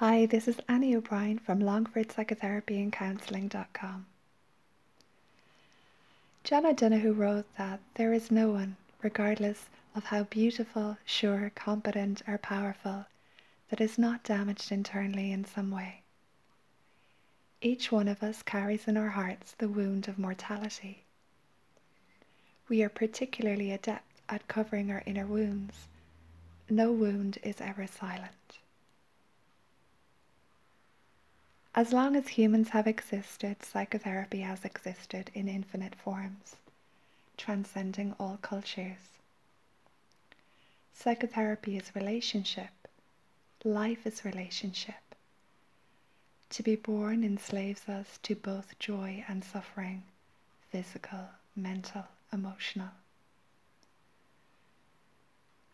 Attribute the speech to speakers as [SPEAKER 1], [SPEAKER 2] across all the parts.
[SPEAKER 1] Hi, this is Annie O'Brien from Longford Psychotherapy and Counselling.com. John O'Donohue wrote that there is no one, regardless of how beautiful, sure, competent, or powerful, that is not damaged internally in some way. Each one of us carries in our hearts the wound of mortality. We are particularly adept at covering our inner wounds. No wound is ever silent. As long as humans have existed, psychotherapy has existed in infinite forms, transcending all cultures. Psychotherapy is relationship. Life is relationship. To be born enslaves us to both joy and suffering, physical, mental, emotional.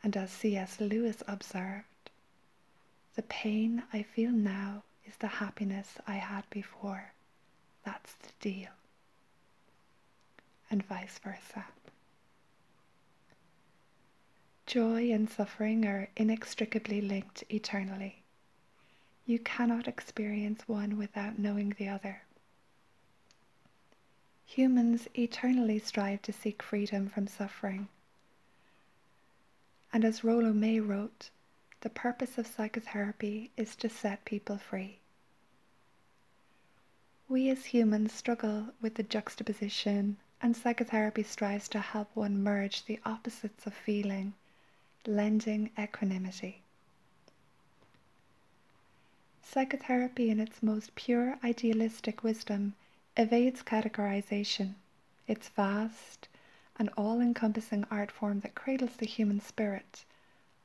[SPEAKER 1] And as C.S. Lewis observed, the pain I feel now is the happiness I had before. That's the deal. And vice versa. Joy and suffering are inextricably linked eternally. You cannot experience one without knowing the other. Humans eternally strive to seek freedom from suffering. And as Rollo May wrote, the purpose of psychotherapy is to set people free. We as humans struggle with the juxtaposition, and psychotherapy strives to help one merge the opposites of feeling, lending equanimity. Psychotherapy, in its most pure idealistic wisdom, evades categorization. It's vast, an all encompassing art form that cradles the human spirit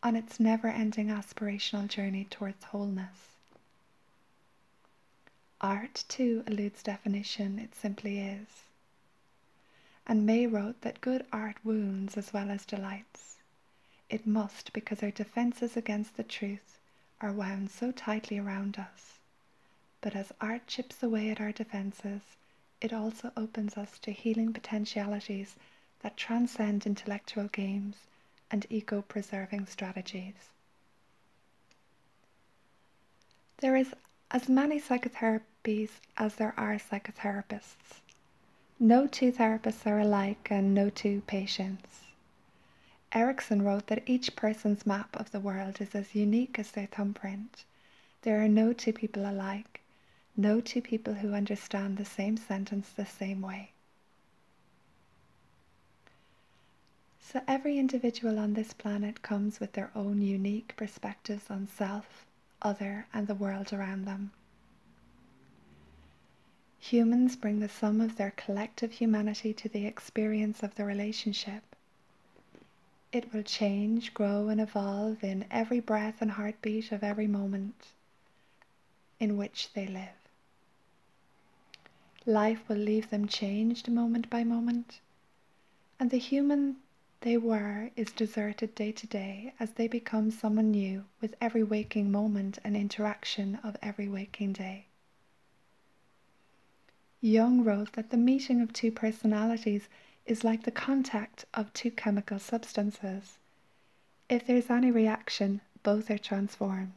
[SPEAKER 1] on its never ending aspirational journey towards wholeness. Art, too, eludes definition, it simply is. And May wrote that good art wounds as well as delights. It must, because our defences against the truth are wound so tightly around us. But as art chips away at our defences, it also opens us to healing potentialities that transcend intellectual games and ego preserving strategies. There is as many psychotherapies as there are psychotherapists. No two therapists are alike and no two patients. Erickson wrote that each person's map of the world is as unique as their thumbprint. There are no two people alike, no two people who understand the same sentence the same way. So every individual on this planet comes with their own unique perspectives on self, other, and the world around them. Humans bring the sum of their collective humanity to the experience of the relationship. It will change, grow, and evolve in every breath and heartbeat of every moment in which they live. Life will leave them changed moment by moment, and the human they were is deserted day to day as they become someone new with every waking moment and interaction of every waking day. Jung wrote that the meeting of two personalities is like the contact of two chemical substances. If there's any reaction, both are transformed.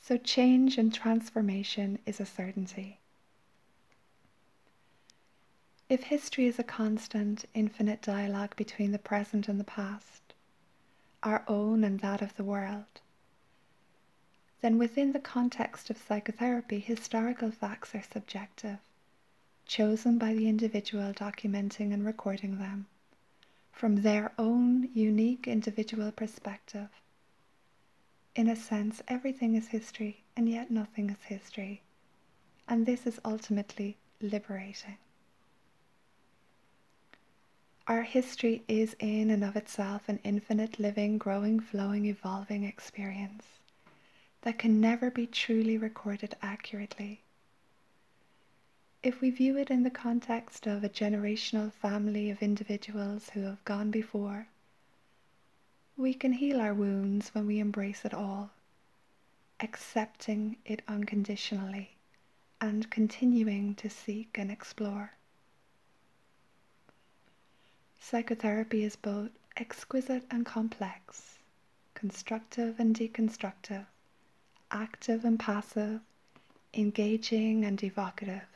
[SPEAKER 1] So change and transformation is a certainty. If history is a constant, infinite dialogue between the present and the past, our own and that of the world, then within the context of psychotherapy, historical facts are subjective, chosen by the individual documenting and recording them from their own unique individual perspective. In a sense, everything is history, and yet nothing is history, and this is ultimately liberating. Our history is in and of itself an infinite, living, growing, flowing, evolving experience that can never be truly recorded accurately. If we view it in the context of a generational family of individuals who have gone before, we can heal our wounds when we embrace it all, accepting it unconditionally and continuing to seek and explore. Psychotherapy is both exquisite and complex, constructive and deconstructive, active and passive, engaging and evocative.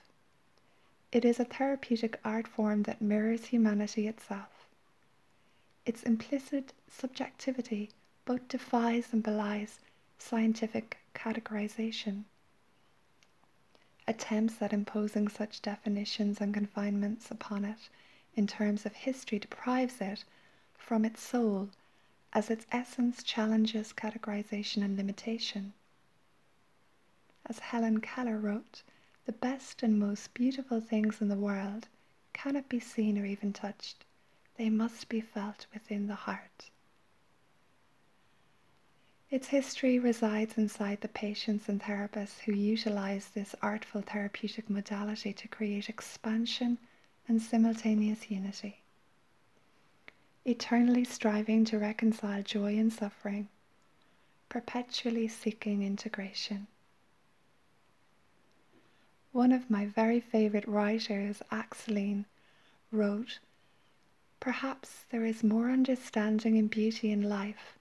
[SPEAKER 1] It is a therapeutic art form that mirrors humanity itself. Its implicit subjectivity both defies and belies scientific categorization. Attempts at imposing such definitions and confinements upon it in terms of history deprives it from its soul as its essence challenges categorization and limitation. As Helen Keller wrote, the best and most beautiful things in the world cannot be seen or even touched. They must be felt within the heart. Its history resides inside the patients and therapists who utilize this artful therapeutic modality to create expansion and simultaneous unity. Eternally striving to reconcile joy and suffering, perpetually seeking integration. One of my very favorite writers, Axline, wrote, Perhaps there is more understanding and beauty in life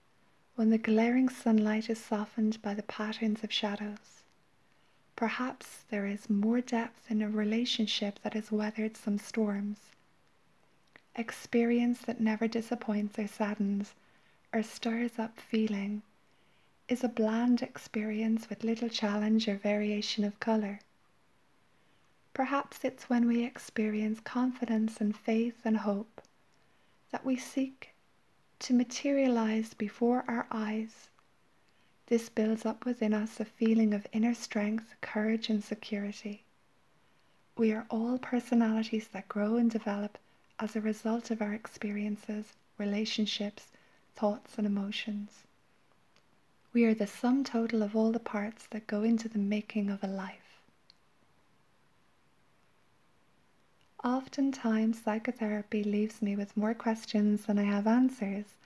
[SPEAKER 1] when the glaring sunlight is softened by the patterns of shadows. Perhaps there is more depth in a relationship that has weathered some storms. Experience that never disappoints or saddens or stirs up feeling is a bland experience with little challenge or variation of color. Perhaps it's when we experience confidence and faith and hope that we seek to materialize before our eyes. This builds up within us a feeling of inner strength, courage, and security. We are all personalities that grow and develop as a result of our experiences, relationships, thoughts, and emotions. We are the sum total of all the parts that go into the making of a life. Oftentimes, psychotherapy leaves me with more questions than I have answers,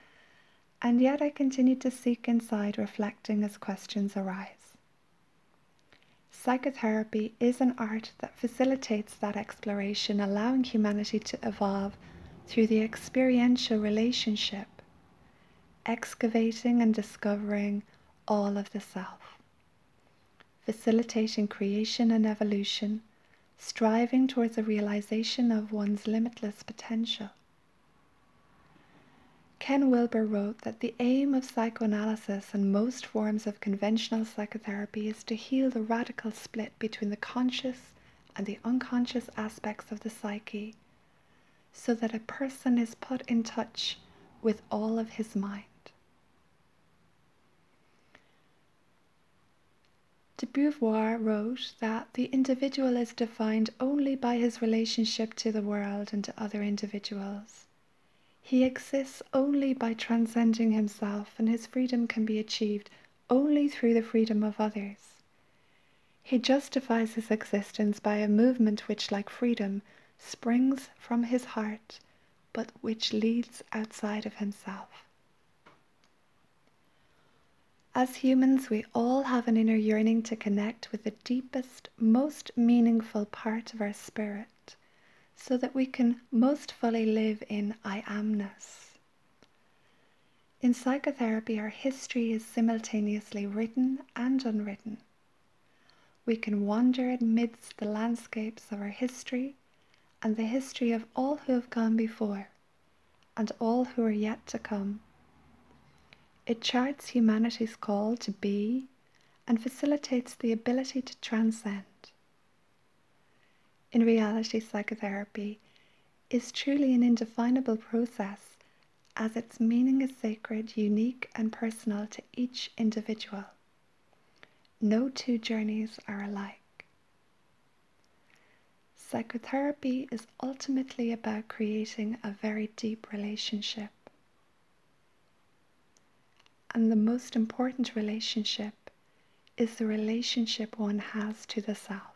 [SPEAKER 1] and yet I continue to seek inside, reflecting as questions arise. Psychotherapy is an art that facilitates that exploration, allowing humanity to evolve through the experiential relationship, excavating and discovering all of the self, facilitating creation and evolution striving towards a realization of one's limitless potential. Ken Wilber wrote that the aim of psychoanalysis and most forms of conventional psychotherapy is to heal the radical split between the conscious and the unconscious aspects of the psyche so that a person is put in touch with all of his mind. De Beauvoir wrote that the individual is defined only by his relationship to the world and to other individuals. He exists only by transcending himself, and his freedom can be achieved only through the freedom of others. He justifies his existence by a movement which, like freedom, springs from his heart, but which leads outside of himself. As humans, we all have an inner yearning to connect with the deepest, most meaningful part of our spirit so that we can most fully live in I amness. In psychotherapy, our history is simultaneously written and unwritten. We can wander amidst the landscapes of our history and the history of all who have gone before and all who are yet to come. It charts humanity's call to be and facilitates the ability to transcend. In reality, psychotherapy is truly an indefinable process as its meaning is sacred, unique, and personal to each individual. No two journeys are alike. Psychotherapy is ultimately about creating a very deep relationship and the most important relationship is the relationship one has to the self.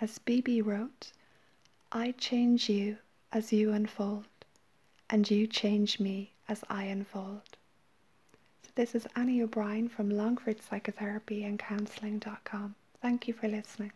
[SPEAKER 1] As Beebe wrote, I change you as you unfold, and you change me as I unfold. So this is Annie O'Brien from Longford Psychotherapy and Counseling.com. Thank you for listening.